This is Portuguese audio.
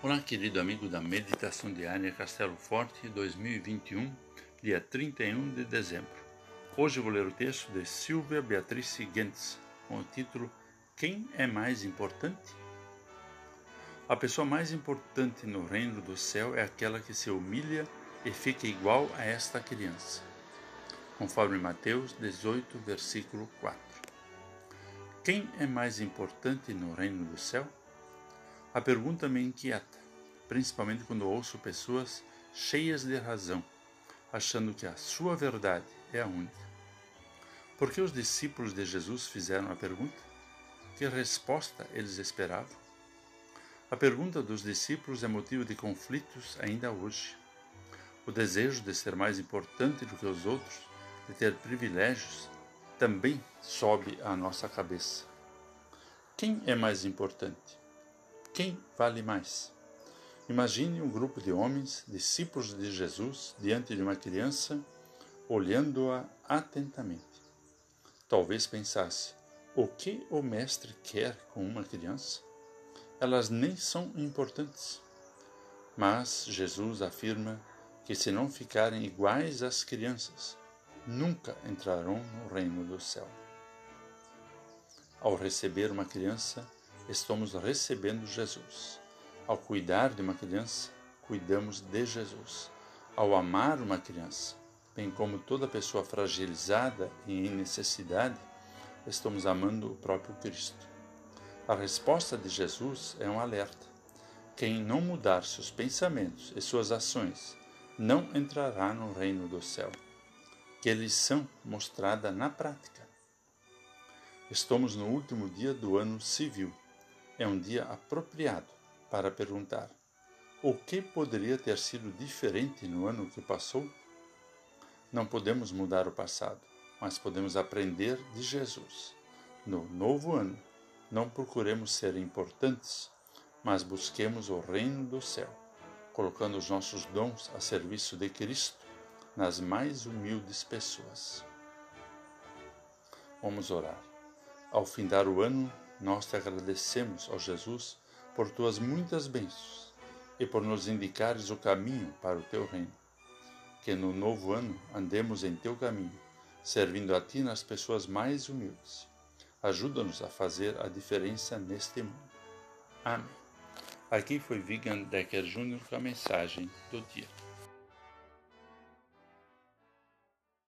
Olá, querido amigo da Meditação Diária Castelo Forte 2021, dia 31 de dezembro. Hoje vou ler o texto de Silvia Beatrice Gentz, com o título Quem é mais importante? A pessoa mais importante no reino do céu é aquela que se humilha e fica igual a esta criança. Conforme Mateus 18, versículo 4. Quem é mais importante no reino do céu? A pergunta me inquieta, principalmente quando ouço pessoas cheias de razão, achando que a sua verdade é a única. Por que os discípulos de Jesus fizeram a pergunta? Que resposta eles esperavam? A pergunta dos discípulos é motivo de conflitos ainda hoje. O desejo de ser mais importante do que os outros, de ter privilégios, também sobe à nossa cabeça. Quem é mais importante? Quem vale mais? Imagine um grupo de homens, discípulos de Jesus, diante de uma criança, olhando-a atentamente. Talvez pensasse: o que o mestre quer com uma criança? Elas nem são importantes. Mas Jesus afirma que, se não ficarem iguais às crianças, nunca entrarão no reino do céu. Ao receber uma criança, estamos recebendo Jesus. Ao cuidar de uma criança, cuidamos de Jesus. Ao amar uma criança, bem como toda pessoa fragilizada e em necessidade, estamos amando o próprio Cristo. A resposta de Jesus é um alerta. Quem não mudar seus pensamentos e suas ações não entrará no reino do céu. Que lição mostrada na prática. Estamos no último dia do ano civil é um dia apropriado para perguntar: o que poderia ter sido diferente no ano que passou? Não podemos mudar o passado, mas podemos aprender de Jesus. No novo ano, não procuremos ser importantes, mas busquemos o reino do céu, colocando os nossos dons a serviço de Cristo nas mais humildes pessoas. Vamos orar. Ao findar o ano, nós te agradecemos, ó Jesus, por tuas muitas bênçãos e por nos indicares o caminho para o teu reino. Que no novo ano andemos em teu caminho, servindo a ti nas pessoas mais humildes. Ajuda-nos a fazer a diferença neste mundo. Amém. Aqui foi Vigan Decker Jr. com a mensagem do dia.